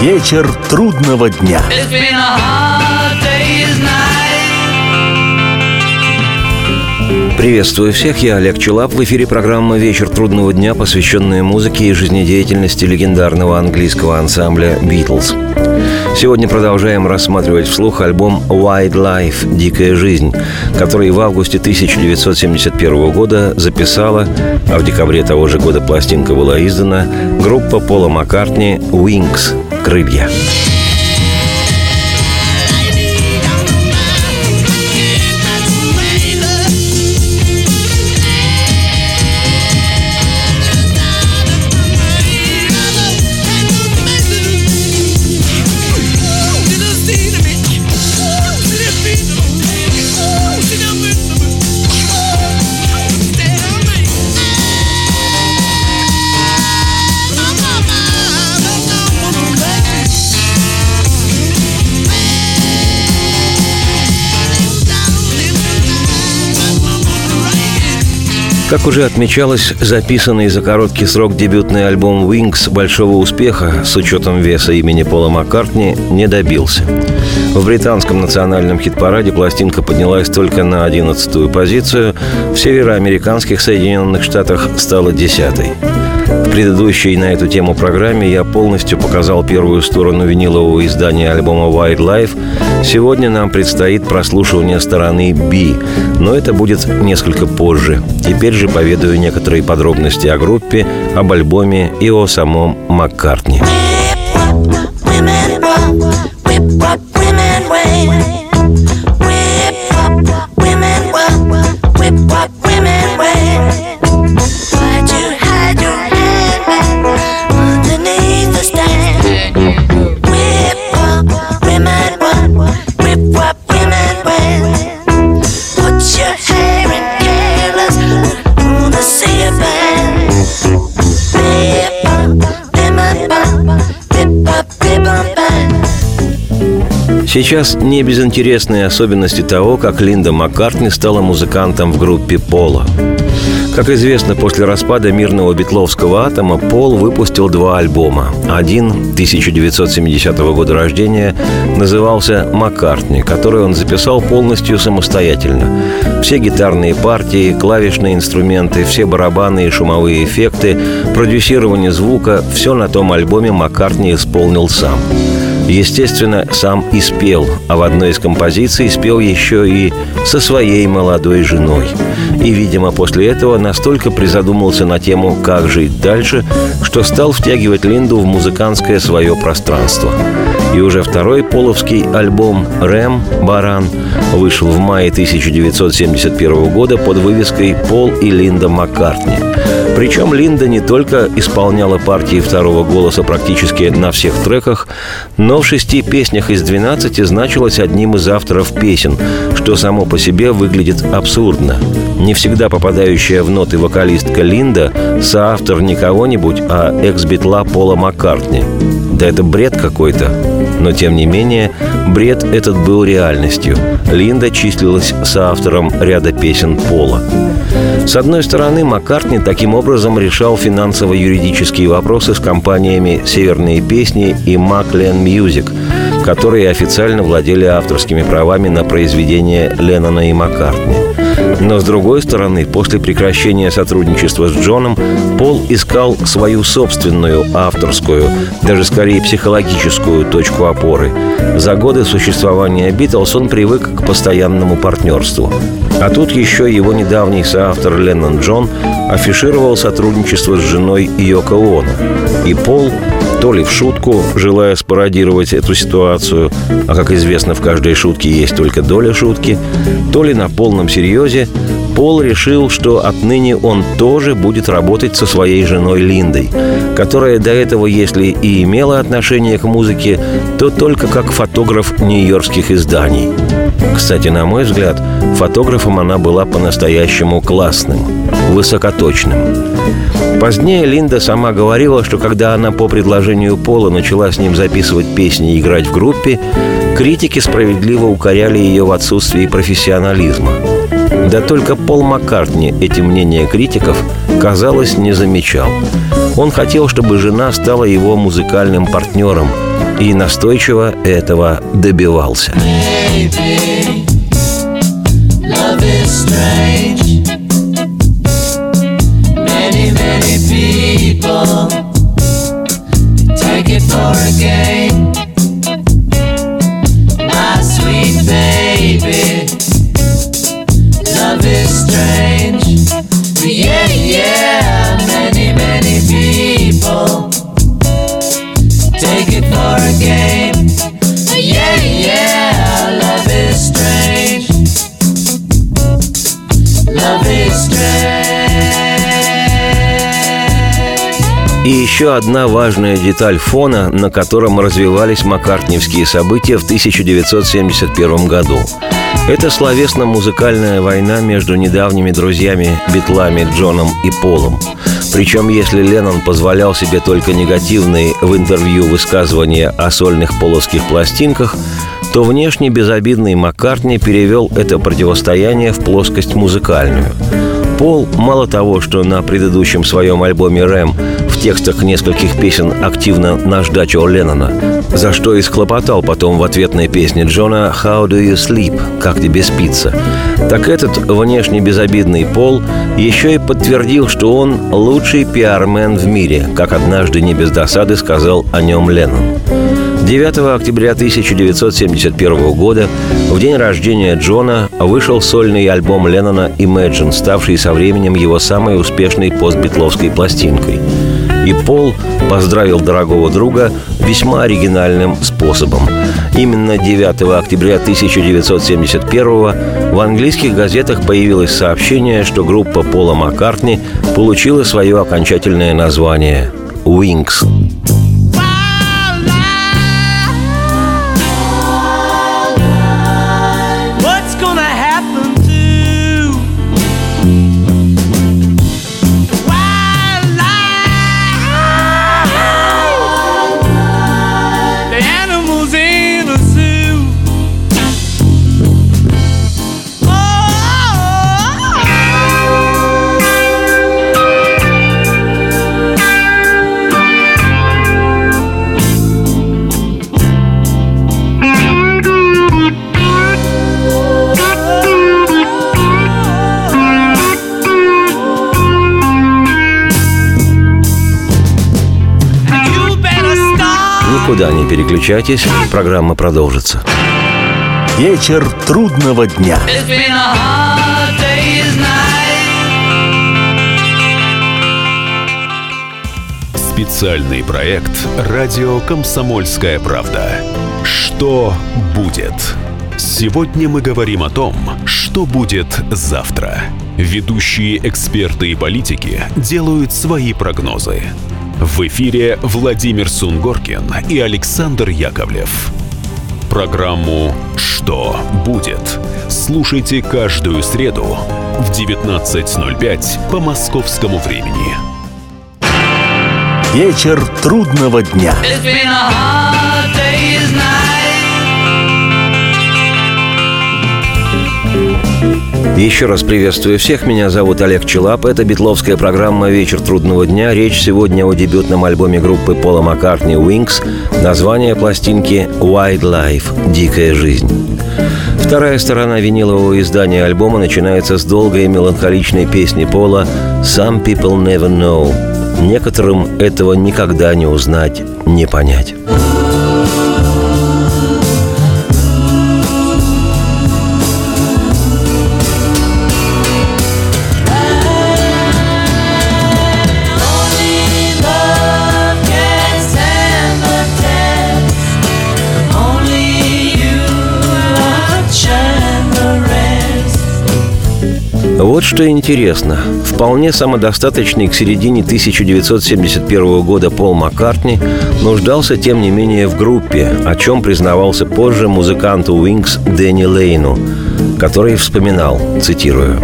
Вечер трудного дня. Приветствую всех, я Олег Челап. В эфире программа «Вечер трудного дня», посвященная музыке и жизнедеятельности легендарного английского ансамбля «Битлз». Сегодня продолжаем рассматривать вслух альбом «Wildlife. Дикая жизнь», который в августе 1971 года записала, а в декабре того же года пластинка была издана, группа Пола Маккартни «Wings» – «Крылья». Как уже отмечалось, записанный за короткий срок дебютный альбом «Wings» большого успеха с учетом веса имени Пола Маккартни не добился. В британском национальном хит-параде пластинка поднялась только на одиннадцатую позицию, в североамериканских Соединенных Штатах стала десятой. В предыдущей на эту тему программе я полностью показал первую сторону винилового издания альбома Wildlife. Сегодня нам предстоит прослушивание стороны B, но это будет несколько позже. Теперь же поведаю некоторые подробности о группе, об альбоме и о самом Маккартни. Сейчас не безинтересные особенности того, как Линда Маккартни стала музыкантом в группе Пола. Как известно, после распада мирного битловского атома Пол выпустил два альбома. Один 1970 года рождения назывался «Маккартни», который он записал полностью самостоятельно. Все гитарные партии, клавишные инструменты, все барабаны и шумовые эффекты, продюсирование звука – все на том альбоме Маккартни исполнил сам. Естественно, сам и спел, а в одной из композиций спел еще и со своей молодой женой. И, видимо, после этого настолько призадумался на тему «Как жить дальше», что стал втягивать Линду в музыкантское свое пространство. И уже второй половский альбом «Рэм. Баран» вышел в мае 1971 года под вывеской «Пол и Линда Маккартни». Причем Линда не только исполняла партии второго голоса практически на всех треках, но в шести песнях из 12 значилась одним из авторов песен, что само по себе выглядит абсурдно. Не всегда попадающая в ноты вокалистка Линда – соавтор не кого-нибудь, а экс-битла Пола Маккартни. Да это бред какой-то. Но, тем не менее, бред этот был реальностью. Линда числилась соавтором ряда песен Пола. С одной стороны, Маккартни таким образом решал финансово-юридические вопросы с компаниями «Северные песни» и «Maclen Music», которые официально владели авторскими правами на произведения Леннона и Маккартни. Но с другой стороны, после прекращения сотрудничества с Джоном, Пол искал свою собственную авторскую, даже скорее психологическую точку опоры. За годы существования Битлз он привык к постоянному партнерству. А тут еще его недавний соавтор Леннон Джон афишировал сотрудничество с женой Йоко Оно. И Пол то ли в шутку, желая спародировать эту ситуацию, а как известно, в каждой шутке есть только доля шутки, то ли на полном серьезе, Пол решил, что отныне он тоже будет работать со своей женой Линдой, которая до этого, если и имела отношение к музыке, то только как фотограф нью-йоркских изданий. Кстати, на мой взгляд, фотографом она была по-настоящему классным, высокоточным. Позднее Линда сама говорила, что когда она по предложению Пола начала с ним записывать песни и играть в группе, критики справедливо укоряли ее в отсутствии профессионализма. Да только Пол Маккартни эти мнения критиков, казалось, не замечал. Он хотел, чтобы жена стала его музыкальным партнером, и настойчиво этого добивался. love is strange. People take it for a game. My sweet baby, love is strange. Yeah, yeah, еще одна важная деталь фона, на котором развивались маккартневские события в 1971 году. Это словесно-музыкальная война между недавними друзьями Битлами Джоном и Полом. Причем если Леннон позволял себе только негативные в интервью высказывания о сольных полоских пластинках, то внешне безобидный Маккартни перевел это противостояние в плоскость музыкальную. Пол мало того, что на предыдущем своем альбоме «Рэм» в текстах нескольких песен активно наждачил Леннона, за что и схлопотал потом в ответной песне Джона «How do you sleep?» «Как тебе спится?» Так этот внешне безобидный Пол еще и подтвердил, что он лучший пиармен в мире, как однажды не без досады сказал о нем Леннон. 9 октября 1971 года, в день рождения Джона, вышел сольный альбом Леннона «Imagine», ставший со временем его самой успешной постбитловской пластинкой. И Пол поздравил дорогого друга весьма оригинальным способом. Именно 9 октября 1971 в английских газетах появилось сообщение, что группа Пола Маккартни получила свое окончательное название «Wings». Не переключайтесь, программа продолжится. Вечер трудного дня. Специальный проект «Радио Комсомольская правда». Что будет? Сегодня мы говорим о том, что будет завтра. Ведущие эксперты и политики делают свои прогнозы – в эфире Владимир Сунгоркин и Александр Яковлев. Программу «Что будет?» слушайте каждую среду в 19.05 по московскому времени. Вечер трудного дня. Еще раз приветствую всех. Меня зовут Олег Челап. Это битловская программа «Вечер трудного дня». Речь сегодня о дебютном альбоме группы Пола Маккартни «Wings». Название пластинки «Wildlife» – «Дикая жизнь». Вторая сторона винилового издания альбома начинается с долгой и меланхоличной песни Пола «Some people never know». Некоторым этого никогда не узнать, не понять. Вот что интересно. Вполне самодостаточный к середине 1971 года Пол Маккартни нуждался, тем не менее, в группе, о чем признавался позже музыканту Wings Дэнни Лейну, который вспоминал, цитирую,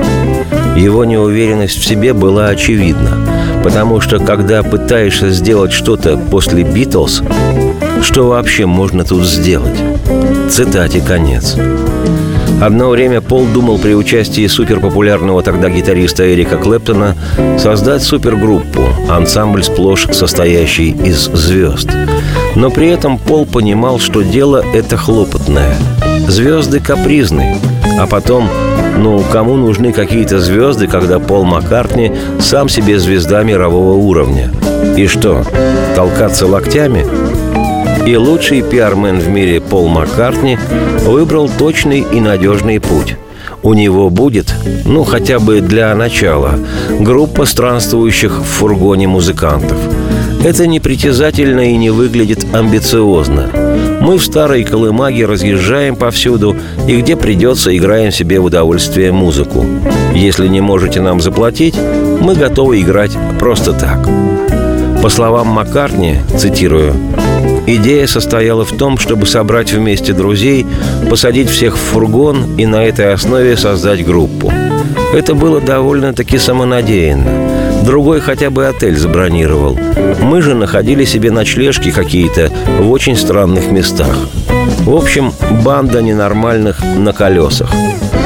«Его неуверенность в себе была очевидна, потому что, когда пытаешься сделать что-то после «Битлз», что вообще можно тут сделать? Цитате конец. Одно время Пол думал при участии суперпопулярного тогда гитариста Эрика Клэптона создать супергруппу, ансамбль сплошь состоящий из звезд. Но при этом Пол понимал, что дело это хлопотное. Звезды капризны, а потом, ну, кому нужны какие-то звезды, когда Пол Маккартни сам себе звезда мирового уровня? И что, толкаться локтями? И лучший пиармен в мире Пол Маккартни выбрал точный и надежный путь. У него будет, ну хотя бы для начала, группа странствующих в фургоне музыкантов. Это не притязательно и не выглядит амбициозно. Мы в старой колымаге разъезжаем повсюду и где придется играем себе в удовольствие музыку. Если не можете нам заплатить, мы готовы играть просто так. По словам Маккартни, цитирую, Идея состояла в том, чтобы собрать вместе друзей, посадить всех в фургон и на этой основе создать группу. Это было довольно-таки самонадеянно. Другой хотя бы отель забронировал. Мы же находили себе ночлежки какие-то в очень странных местах. В общем, банда ненормальных на колесах.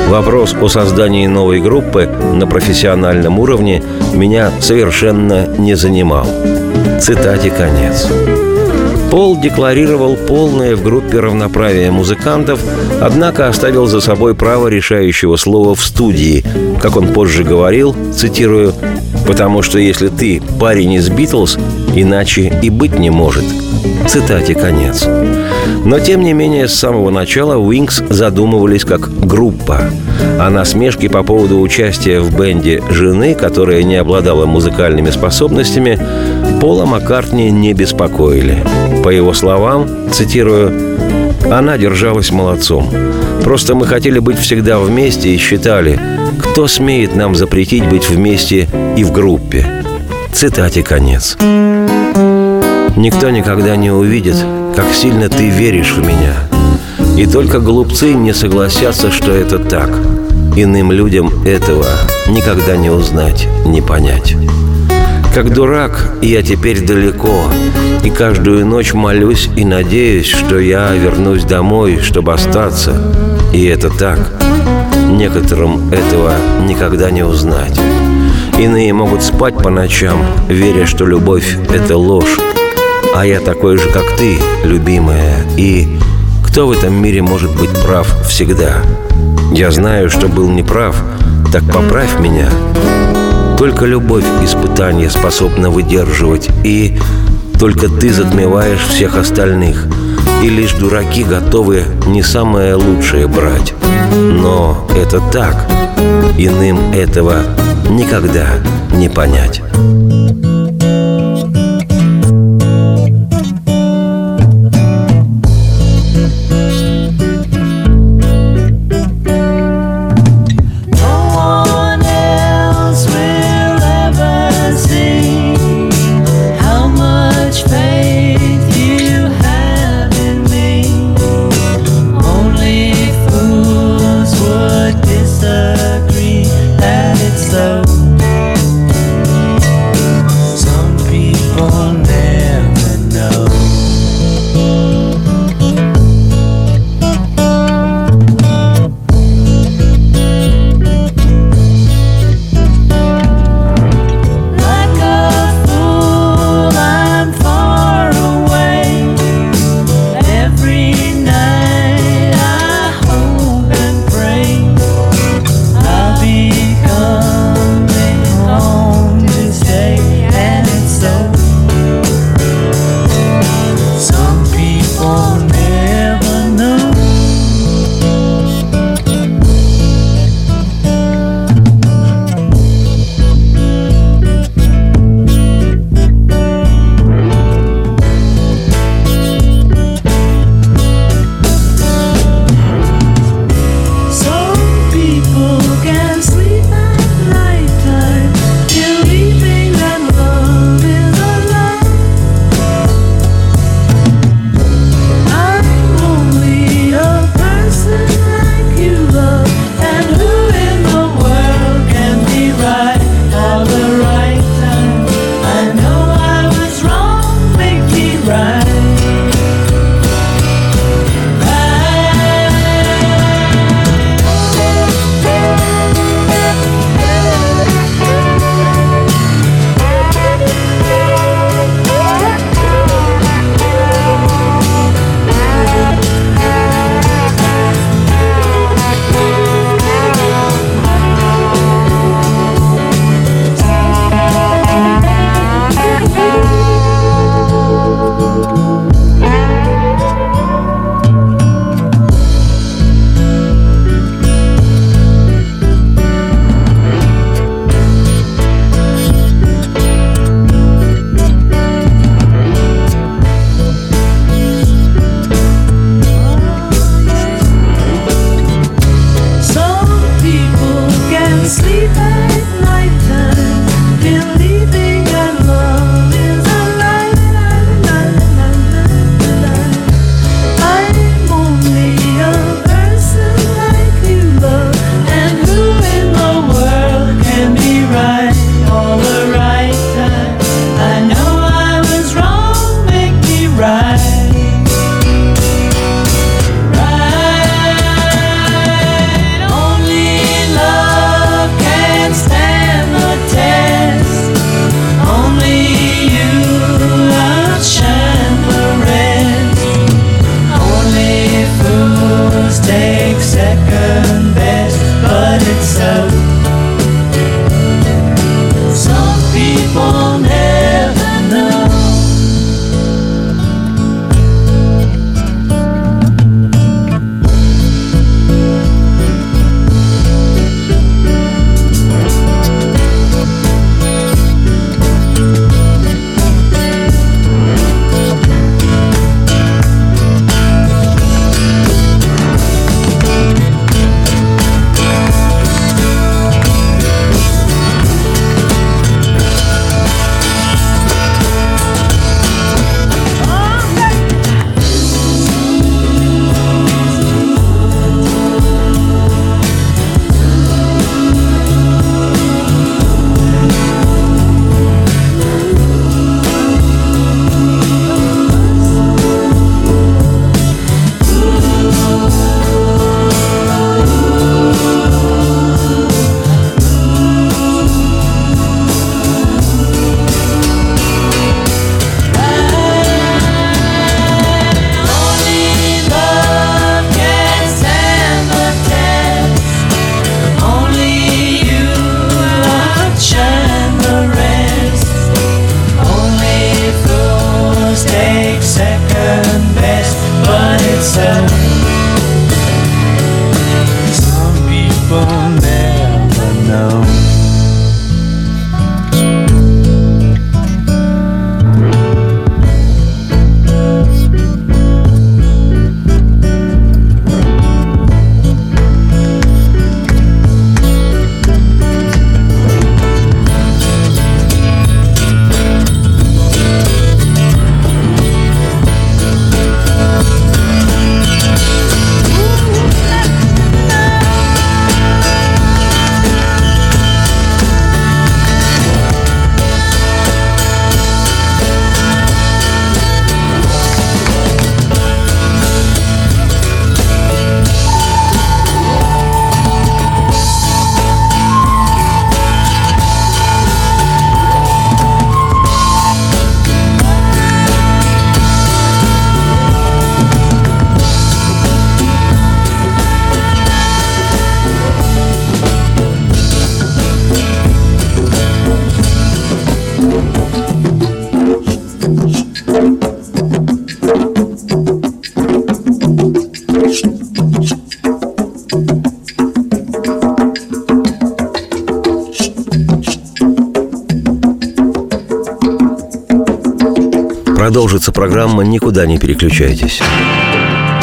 Вопрос о создании новой группы на профессиональном уровне меня совершенно не занимал. Цитате конец. Пол декларировал полное в группе равноправие музыкантов, однако оставил за собой право решающего слова в студии. Как он позже говорил, цитирую, «Потому что если ты парень из Битлз, иначе и быть не может». Цитате конец. Но, тем не менее, с самого начала Wings задумывались как группа. А насмешки по поводу участия в бенде жены, которая не обладала музыкальными способностями, Пола Маккартни не беспокоили. По его словам, цитирую, «Она держалась молодцом. Просто мы хотели быть всегда вместе и считали, кто смеет нам запретить быть вместе и в группе». Цитате конец. Никто никогда не увидит, как сильно ты веришь в меня. И только глупцы не согласятся, что это так. Иным людям этого никогда не узнать, не понять. Как дурак, я теперь далеко, и каждую ночь молюсь и надеюсь, что я вернусь домой, чтобы остаться. И это так. Некоторым этого никогда не узнать. Иные могут спать по ночам, веря, что любовь — это ложь. А я такой же, как ты, любимая. И кто в этом мире может быть прав всегда? Я знаю, что был неправ, так поправь меня. Только любовь испытания способна выдерживать, и только ты затмеваешь всех остальных, и лишь дураки готовы не самое лучшее брать. Но это так, иным этого никогда не понять. Программа «Никуда не переключайтесь».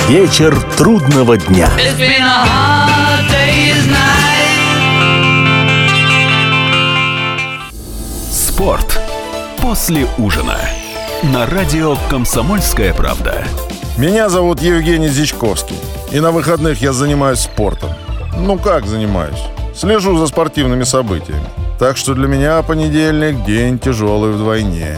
Вечер трудного дня. It's been a hard day's night. Спорт после ужина. На радио «Комсомольская правда». Меня зовут Евгений Зичковский. И на выходных я занимаюсь спортом. Ну как занимаюсь? Слежу за спортивными событиями. Так что для меня понедельник – день тяжелый вдвойне.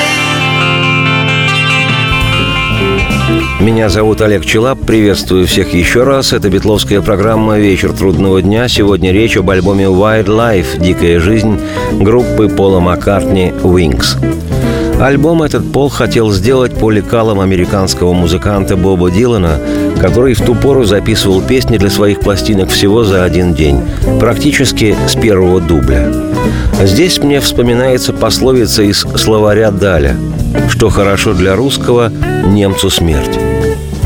Меня зовут Олег Челап. Приветствую всех еще раз. Это битловская программа «Вечер трудного дня». Сегодня речь об альбоме «Wildlife. Дикая жизнь» группы Пола Маккартни «Wings». Альбом этот Пол хотел сделать по лекалам американского музыканта Боба Дилана, который в ту пору записывал песни для своих пластинок всего за один день, практически с первого дубля. Здесь мне вспоминается пословица из словаря Даля «Что хорошо для русского, немцу смерть».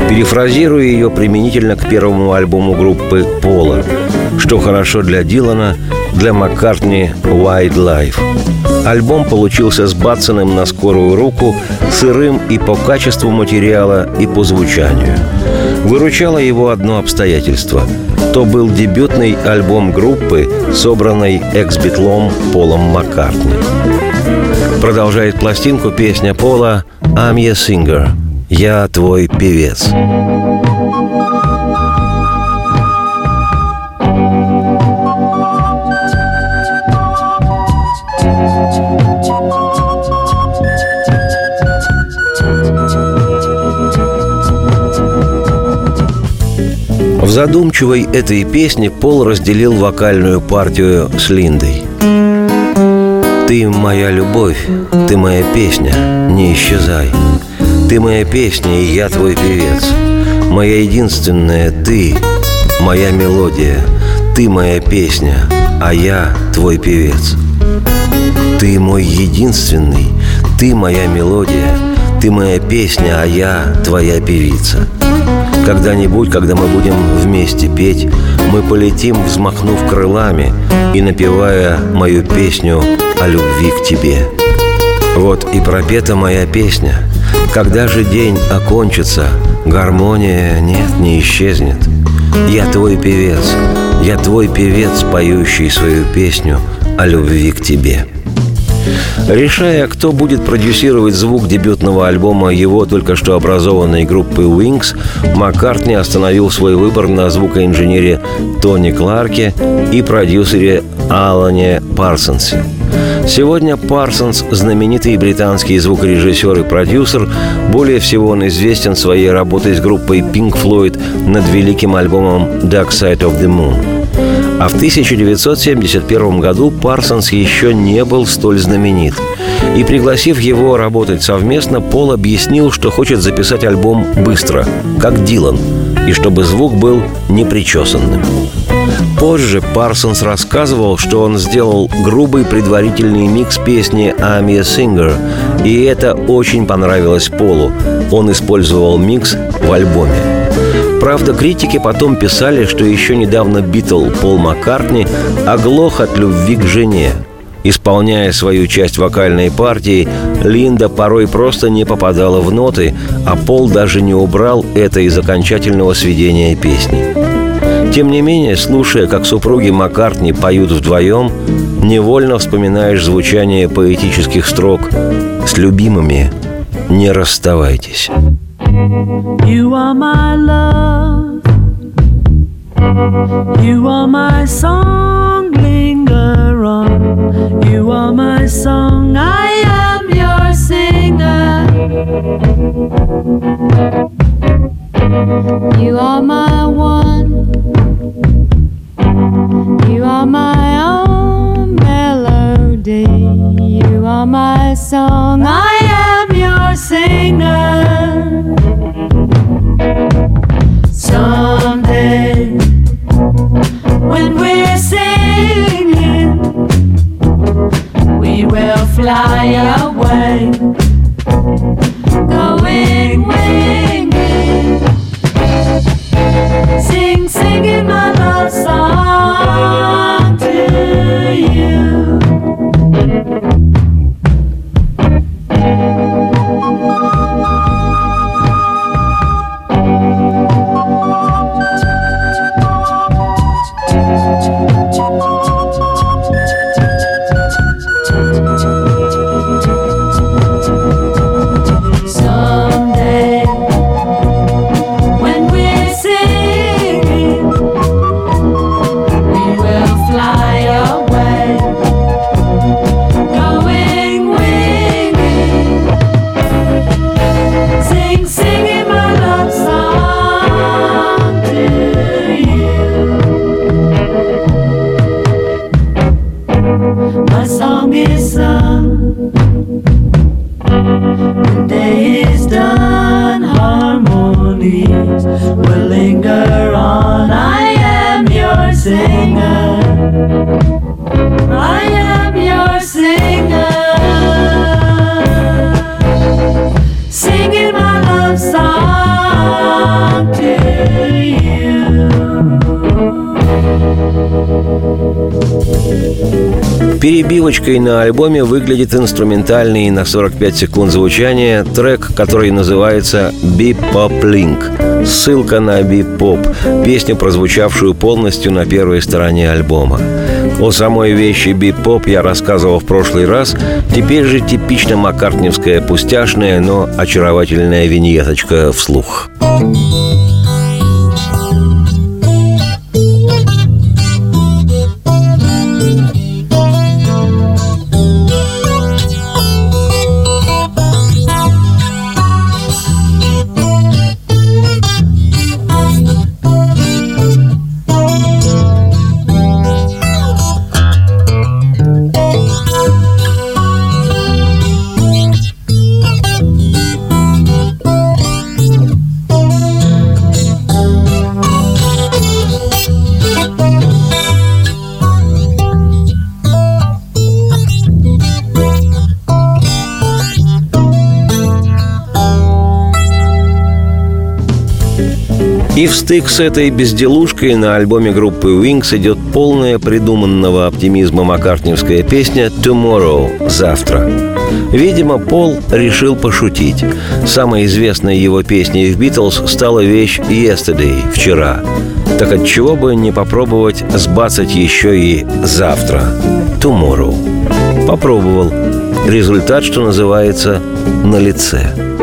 Перефразирую ее применительно к первому альбому группы «Пола», что хорошо для Дилана, для Маккартни «Wildlife». Альбом получился сбацанным на скорую руку, сырым и по качеству материала, и по звучанию. Выручало его одно обстоятельство. То был дебютный альбом группы, собранный экс-битлом Полом Маккартни. Продолжает пластинку песня Пола «I'm your singer» – «Я твой певец». В задумчивой этой песне Пол разделил вокальную партию с Линдой. Ты моя любовь, ты моя песня, не исчезай. Ты моя песня, и я твой певец. Моя единственная ты, моя мелодия. Ты моя песня, а я твой певец. Ты мой единственный, ты моя мелодия. Ты моя песня, а я твоя певица. Когда-нибудь, когда мы будем вместе петь, мы полетим, взмахнув крылами и напевая мою песню о любви к тебе. Вот и пропета моя песня. Когда же день окончится, гармония нет, не исчезнет. Я твой певец, я твой певец, поющий свою песню о любви к тебе. Решая, кто будет продюсировать звук дебютного альбома его только что образованной группы Wings, Маккартни остановил свой выбор на звукоинженере Тони Кларке и продюсере Алане Парсонсе. Сегодня Парсонс – знаменитый британский звукорежиссер и продюсер. Более всего он известен своей работой с группой Pink Floyd над великим альбомом «Dark Side of the Moon». А в 1971 году Парсонс еще не был столь знаменит. И пригласив его работать совместно, Пол объяснил, что хочет записать альбом быстро, как Дилан, и чтобы звук был непричесанным. Позже Парсонс рассказывал, что он сделал грубый предварительный микс песни «I'm a Singer», и это очень понравилось Полу. Он использовал микс в альбоме. Правда, критики потом писали, что еще недавно Битл Пол Маккартни оглох от любви к жене. Исполняя свою часть вокальной партии, Линда порой просто не попадала в ноты, а Пол даже не убрал это из окончательного сведения песни. Тем не менее, слушая, как супруги Маккартни поют вдвоем, невольно вспоминаешь звучание поэтических строк «С любимыми не расставайтесь». You are my love. You are my song. Linger on. You are my song. I am your singer. You are my one. You are my own melody. You are my song. I am your singer. When we're singing, we will fly away, going winging, sing, singing my love song to you. Перебивочкой на альбоме выглядит инструментальный на 45 секунд звучания трек, который называется «Bip Pop Link» ссылка на «Bip Pop», песню, прозвучавшую полностью на первой стороне альбома. О самой вещи «Bip Pop» я рассказывал в прошлый раз, теперь же типично маккартневская пустяшная, но очаровательная виньеточка вслух. И в стык с этой безделушкой на альбоме группы Wings идет полная придуманного оптимизма маккартневская песня «Tomorrow» — «Завтра». Видимо, Пол решил пошутить. Самой известной его песней в «Битлз» стала вещь «Yesterday» — «Вчера». Так отчего бы не попробовать сбацать еще и «Завтра» — «Tomorrow». Попробовал. Результат, что называется, на лице.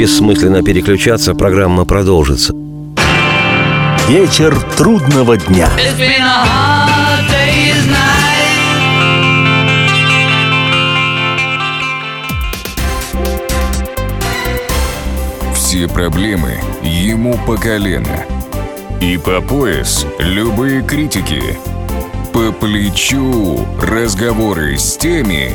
Бессмысленно переключаться, программа продолжится. Вечер трудного дня. It's been a hard day's night. Все проблемы ему по колено. И по пояс любые критики. По плечу разговоры с теми,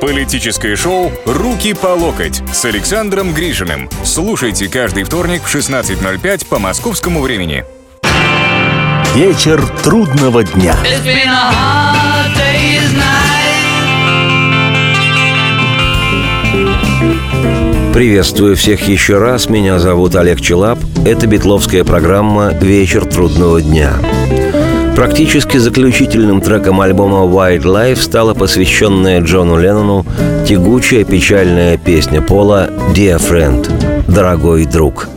Политическое шоу «Руки по локоть» с Александром Грижиным. Слушайте каждый вторник в 16.05 по московскому времени. Вечер трудного дня. It's been a hard day's night. Приветствую всех еще раз. Меня зовут Олег Челап. Это битловская программа «Вечер трудного дня». Практически заключительным треком альбома «White Life» стала посвященная Джону Леннону тягучая печальная песня Пола «Dear Friend» – «Дорогой друг».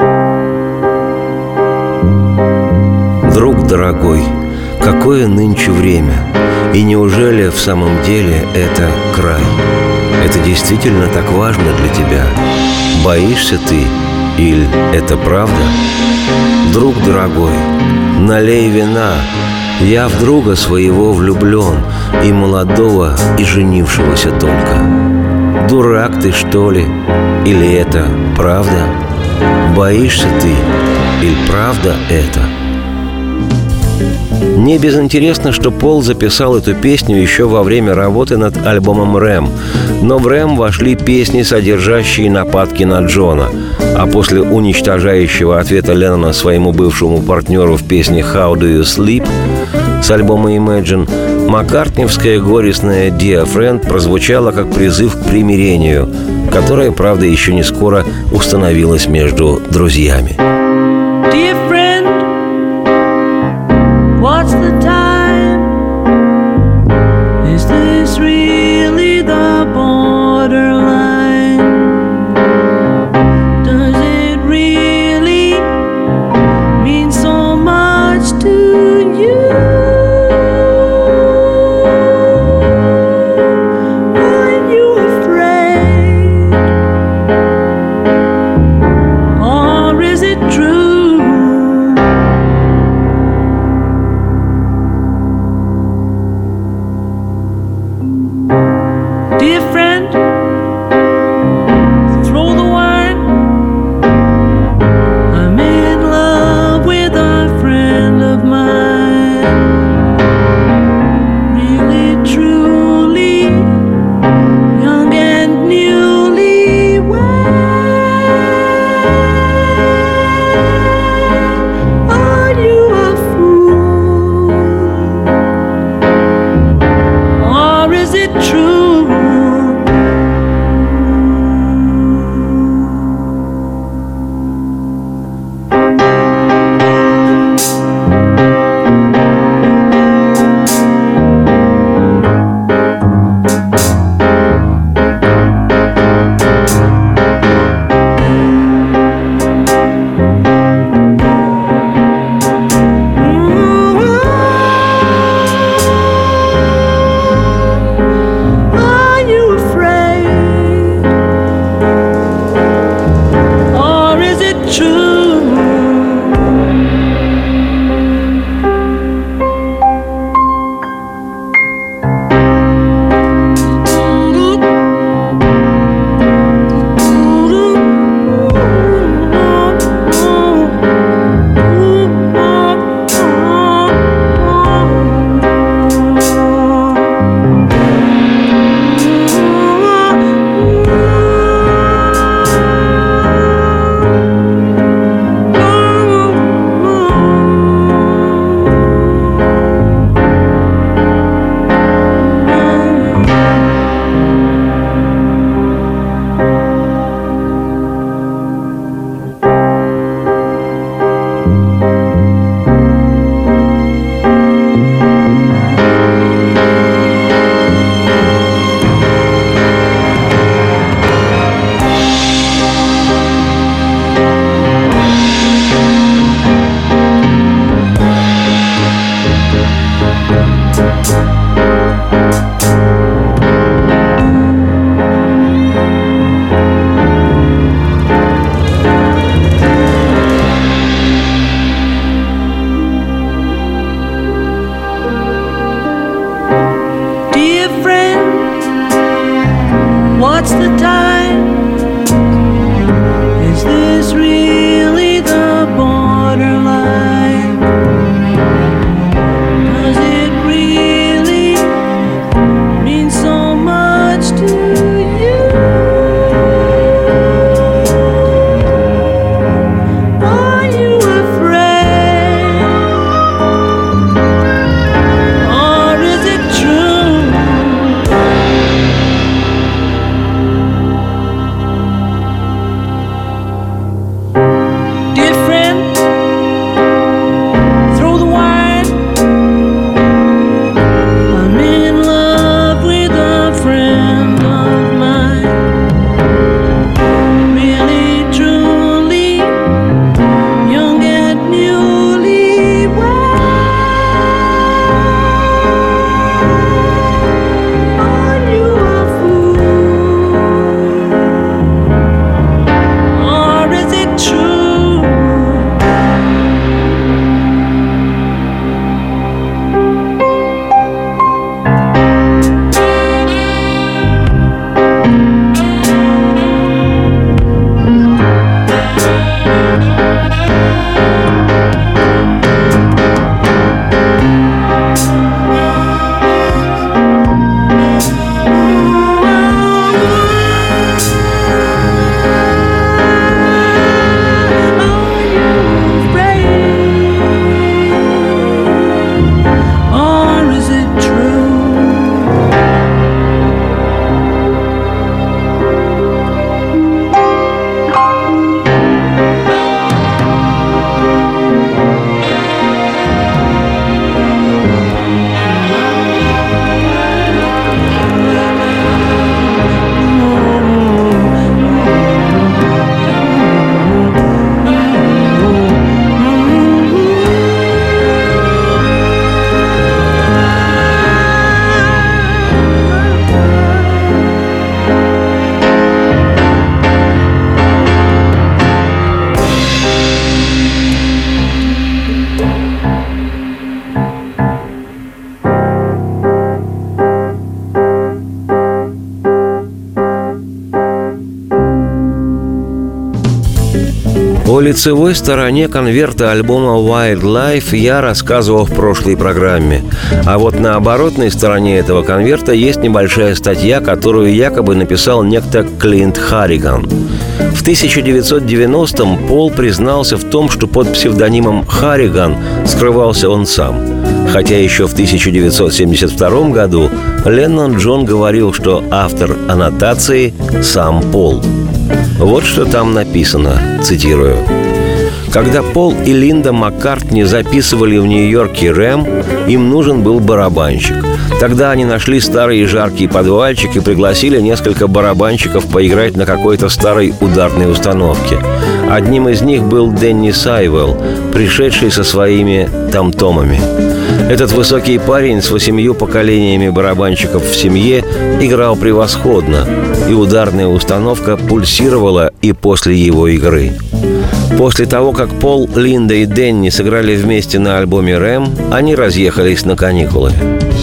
Друг дорогой, какое нынче время, и неужели в самом деле это край? Это действительно так важно для тебя? Боишься ты или это правда? Друг дорогой, налей вина, я в друга своего влюблен, и молодого, и женившегося только. Дурак ты, что ли? Или это правда? Боишься ты? Или правда это? Не безинтересно, что Пол записал эту песню еще во время работы над альбомом «Рэм». Но в «Рэм» вошли песни, содержащие нападки на Джона. А после уничтожающего ответа Леннона своему бывшему партнеру в песне «How do you sleep» с альбома Imagine, маккартневская горестная «Dear Friend» прозвучала как призыв к примирению, которое, правда, еще не скоро установилось между друзьями. Лицевой стороне конверта альбома Wildlife я рассказывал в прошлой программе. А вот на оборотной стороне этого конверта есть небольшая статья, которую якобы написал некто Клинт Харриган. В 1990-м Пол признался в том, что под псевдонимом Харриган скрывался он сам. Хотя еще в 1972 году Леннон Джон говорил, что автор аннотации сам Пол. Вот что там написано, цитирую. Когда Пол и Линда Маккартни записывали в Нью-Йорке «Рэм», им нужен был барабанщик. Тогда они нашли старый жаркий подвальчик и пригласили несколько барабанщиков поиграть на какой-то старой ударной установке. Одним из них был Дэнни Сайвелл, пришедший со своими там-томами. Этот высокий парень с восемью поколениями барабанщиков в семье играл превосходно, и ударная установка пульсировала и после его игры. После того, как Пол, Линда и Дэнни сыграли вместе на альбоме «Рэм», они разъехались на каникулы.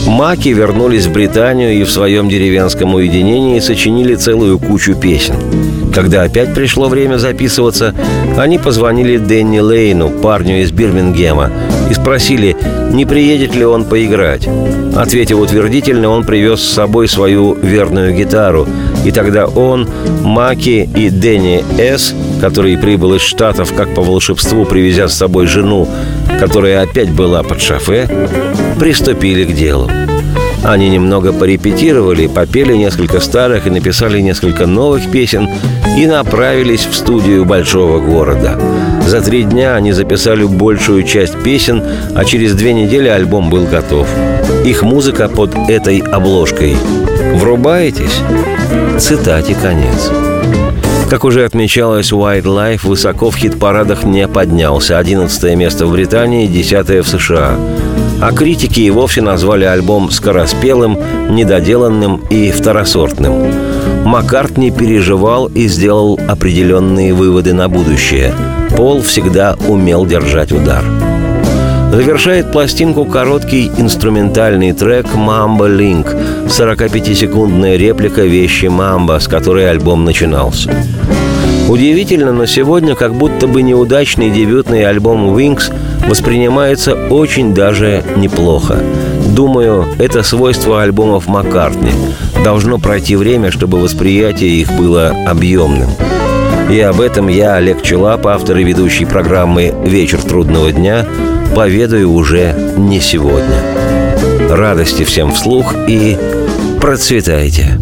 Маки вернулись в Британию и в своем деревенском уединении сочинили целую кучу песен. Когда опять пришло время записываться, они позвонили Дэнни Лейну, парню из Бирмингема, и спросили, не приедет ли он поиграть. Ответив утвердительно, он привез с собой свою верную гитару, и тогда он, Маки и Дэнни С., который прибыл из Штатов как по волшебству, привезя с собой жену, которая опять была под шофе, приступили к делу. Они немного порепетировали, попели несколько старых и написали несколько новых песен и направились в студию большого города. За три дня они записали большую часть песен, а через две недели альбом был готов. Их музыка под этой обложкой. Врубаетесь? Цитате конец. Как уже отмечалось, Wildlife высоко в хит-парадах не поднялся. 11 место в Британии, 10 в США. А критики и вовсе назвали альбом скороспелым, недоделанным и второсортным. Маккартни переживал и сделал определенные выводы на будущее. Пол всегда умел держать удар. Завершает пластинку короткий инструментальный трек «Мамба Линк» 45-секундная реплика вещи «Мамба», с которой альбом начинался. Удивительно, но сегодня как будто бы неудачный дебютный альбом Wings воспринимается очень даже неплохо. Думаю, это свойство альбомов Маккартни. Должно пройти время, чтобы восприятие их было объемным. И об этом я, Олег Челап, автор и ведущий программы «Вечер трудного дня», поведаю уже не сегодня. Радости всем вслух и процветайте!